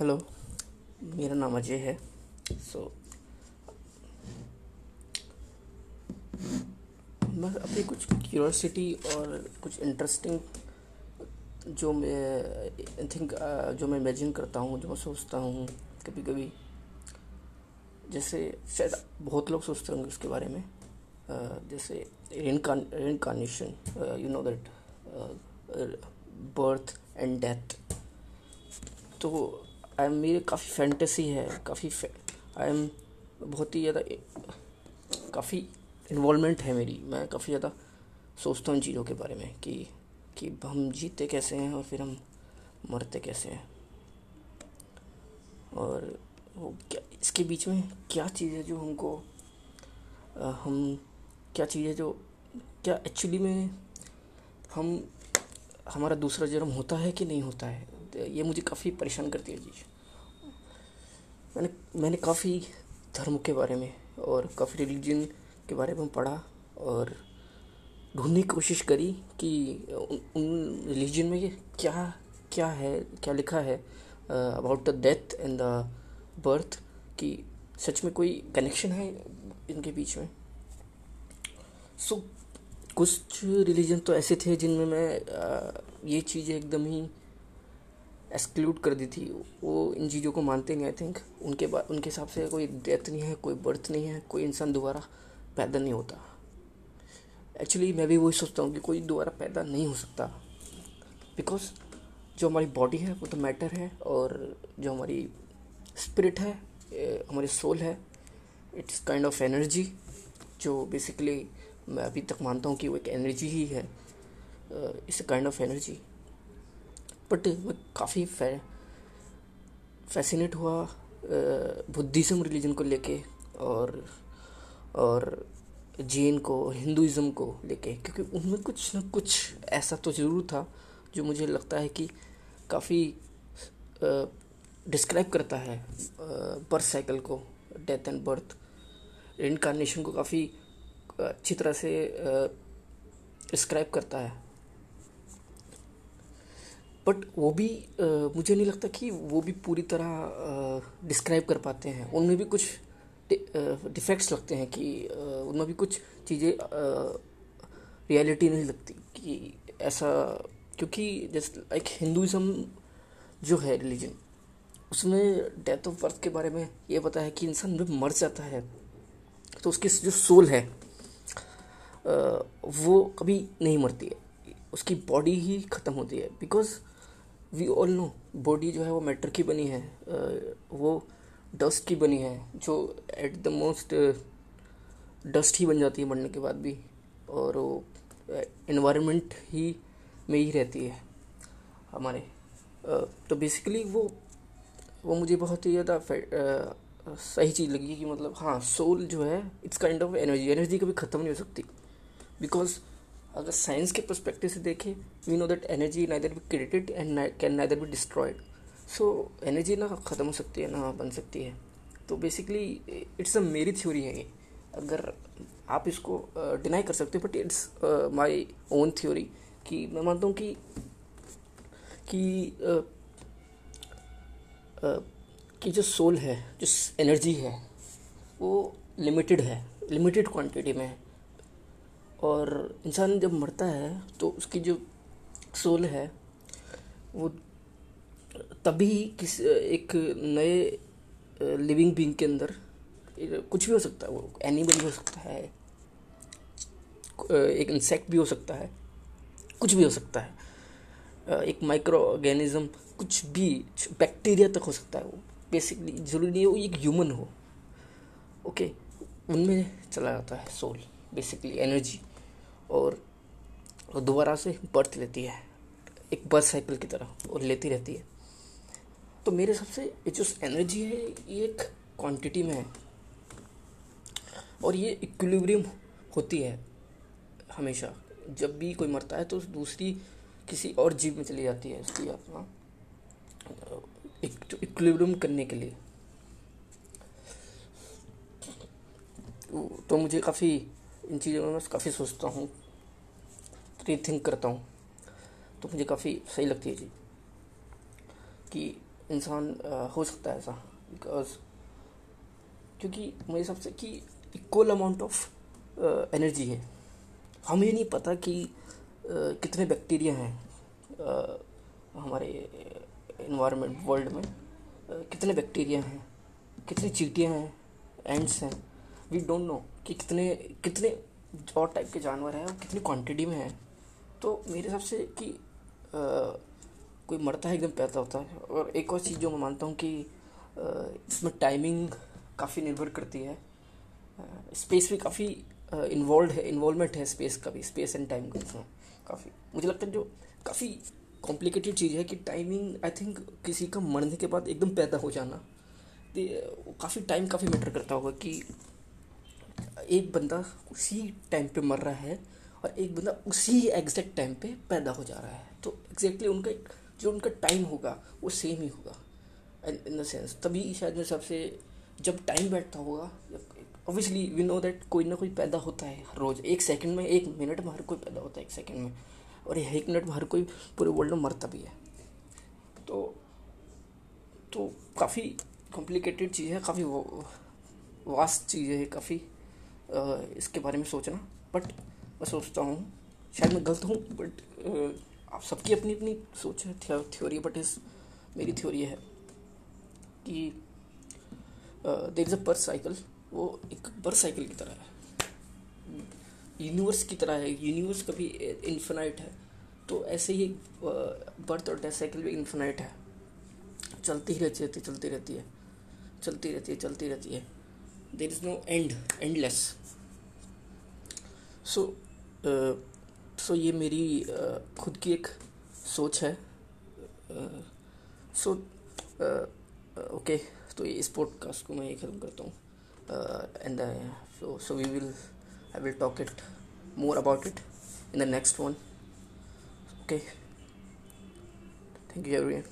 Hello मेरा नाम अजय है सो so, मैं अपनी कुछ क्यूरोसिटी और कुछ इंटरेस्टिंग जो मैं थिंक जो मैं इमेजिन करता हूँ जो मैं सोचता हूँ कभी कभी जैसे शायद बहुत लोग सोचते होंगे उसके बारे में जैसे reincarnation you know that birth and death तो आई एम मेरी काफ़ी फैंटेसी है काफ़ी आई एम बहुत ही ज़्यादा काफ़ी इन्वॉलमेंट है मेरी। मैं काफ़ी ज़्यादा सोचता हूँ चीज़ों के बारे में कि कि हम जीते कैसे हैं और फिर हम मरते कैसे हैं। और वो क्या इसके बीच में क्या चीज़ है जो हमको आ, हम क्या चीज़ है जो क्या एक्चुअली में हम हमारा दूसरा जन्म होता है कि नहीं होता है? ये मुझे काफ़ी परेशान करती है चीज़। मैंने मैंने काफ़ी धर्म के बारे में और काफ़ी रिलीजन के बारे में पढ़ा और ढूँढने की कोशिश करी कि उन, रिलीजन में क्या क्या है क्या लिखा है about the death and the birth कि सच में कोई कनेक्शन है इनके बीच में? सो so, कुछ रिलीजन तो ऐसे थे जिनमें मैं आ, ये चीज़ें एकदम ही एक्सक्लूड कर दी थी। वो इन चीज़ों को मानते नहीं आई थिंक उनके बाद उनके हिसाब से कोई डेथ नहीं है, कोई बर्थ नहीं है, कोई इंसान दोबारा पैदा नहीं होता। एक्चुअली मैं भी वही सोचता हूँ कि कोई दोबारा पैदा नहीं हो सकता। बिकॉज़ जो हमारी बॉडी है, वो तो मैटर है और जो हमारी स्पिरिट है हमारी सोल है इट्स काइंड ऑफ़ एनर्जी जो बेसिकली मैं अभी तक मानता हूँ कि वो एक एनर्जी ही है। It's kind of energy but मैं काफ़ी फै फैसिनेट हुआ बुद्धिज़्म रिलीजन को लेके और और जैन को हिंदुज़म को लेके। क्योंकि उनमें कुछ ना कुछ ऐसा तो ज़रूर था जो मुझे लगता है कि काफ़ी डिस्क्राइब करता है बर्थ साइकिल को डेथ एंड बर्थ इनकारनेशन को काफ़ी अच्छी तरह से डिस्क्राइब करता है। बट वो भी आ, मुझे नहीं लगता कि वो भी पूरी तरह डिस्क्राइब कर पाते हैं। उनमें भी कुछ डिफेक्ट्स लगते हैं कि उनमें भी कुछ चीज़ें रियलिटी नहीं लगती कि ऐसा क्योंकि जैसे लाइक हिंदुज़म जो है रिलीजन उसमें डेथ ऑफ़ बर्थ के बारे में ये पता है कि इंसान जब मर जाता है तो उसकी जो सोल है वो कभी नहीं मरती है। उसकी बॉडी ही ख़त्म होती है। Because we all know body जो है वो मैटर की बनी है वो डस्ट की बनी है, जो एट द मोस्ट डस्ट ही बन जाती है मरने के बाद भी, और वो इन्वायरमेंट ही में ही रहती है हमारे। तो बेसिकली वो वो मुझे बहुत ही ज़्यादा सही चीज़ लगी कि मतलब हाँ सोल जो है it's kind of energy energy कभी ख़त्म नहीं हो सकती। बिकॉज़ अगर साइंस के परस्पेक्टिव से देखें we know that energy neither be created and can neither be destroyed so energy ना ख़त्म हो सकती है ना बन सकती है। तो बेसिकली इट्स अ मेरी थ्योरी है ये। अगर आप इसको डिनाई uh, कर सकते हो but it's my own theory कि मैं मानता हूँ कि कि कि जो सोल है जो एनर्जी है वो लिमिटेड है। लिमिटेड क्वांटिटी में। है और इंसान जब मरता है तो उसकी जो सोल है, वो तभी किस, एक नए लिविंग बींग के अंदर कुछ भी हो सकता है, वो एनिमल भी हो सकता है एक इंसेक्ट भी हो सकता है, कुछ भी हो सकता है एक माइक्रो ऑर्गेनिज्म कुछ भी बैक्टीरिया तक हो सकता है वो बेसिकली ज़रूरी नहीं है वो एक ह्यूमन हो ओके उनमें चला जाता है सोल बेसिकली एनर्जी और दोबारा से बर्थ लेती है। एक बर्थ साइकिल की तरह और लेती रहती है। तो मेरे हिसाब से ये जो एनर्जी है, ये एक क्वांटिटी में है। और ये इक्विलिब्रियम होती है हमेशा। जब भी कोई मरता है तो दूसरी किसी और जीव में चली जाती है इसकी आत्मा इक्विलिब्रियम करने के लिए। तो मुझे काफ़ी इन चीज़ों में मैं काफ़ी सोचता हूँ रीथिंक करता हूँ। तो मुझे काफ़ी सही लगती है जी कि इंसान हो सकता है ऐसा बिकॉज़ क्योंकि मेरे हिसाब से कि इक्वल अमाउंट ऑफ़ एनर्जी है। हमें नहीं पता कि uh, कितने बैक्टीरिया हैं हमारे इन्वायरमेंट वर्ल्ड में uh, कितने बैक्टीरिया हैं कितनी चीटियाँ हैं एंड्स हैं वी डोंट नो कि कितने कितने और टाइप के जानवर हैं और कितनी क्वांटिटी में हैं। तो मेरे हिसाब से कि आ, कोई मरता है एकदम पैदा होता है। और एक और चीज़ जो मैं मानता हूँ कि इसमें टाइमिंग काफ़ी निर्भर करती है। स्पेस भी काफ़ी इन्वॉल्व है इन्वॉल्वमेंट है स्पेस का भी स्पेस एंड टाइम का इसमें काफ़ी। मुझे लगता है जो काफ़ी कॉम्प्लिकेटेड चीज़ है कि टाइमिंग आई थिंक किसी का मरने के बाद एकदम पैदा हो जाना। काफ़ी टाइम काफ़ी मैटर करता होगा कि एक बंदा उसी टाइम पे मर रहा है और एक बंदा उसी एग्जैक्ट टाइम पे पैदा हो जा रहा है। तो एग्जैक्टली उनका एक, जो उनका टाइम होगा, वो सेम ही होगा इन द सेंस तभी शायद मेरे सबसे जब टाइम बैठता होगा ऑब्वियसली वी नो दैट कोई ना कोई पैदा होता है हर रोज़। एक सेकंड में, एक मिनट में हर कोई पैदा होता है एक सेकंड में। और एक मिनट में हर कोई पूरे वर्ल्ड में मरता भी है। तो तो काफ़ी कॉम्प्लिकेटेड चीज़ है, काफ़ी वास्ट चीज़ है, काफ़ी इसके बारे में सोचना बट मैं सोचता हूँ, शायद मैं गलत हूँ बट आप सबकी अपनी अपनी सोच है थ्योरी बट इस, मेरी थ्योरी है कि there is a birth cycle वो एक बर्थ साइकिल की तरह है। यूनिवर्स की तरह है यूनिवर्स कभी इन्फिनाइट है तो ऐसे ही बर्थ और डेथ साइकिल भी इन्फिनाइट है। चलती ही रहती है, चलती रहती है, चलती रहती है, चलती रहती है। There is no end endless so so ये मेरी uh, खुद की एक सोच है। सो ओके तो ये इस पॉडकास्ट को मैं ये ख़त्म करता हूँ। And so so we will I will talk it more about it in the next one okay thank you everyone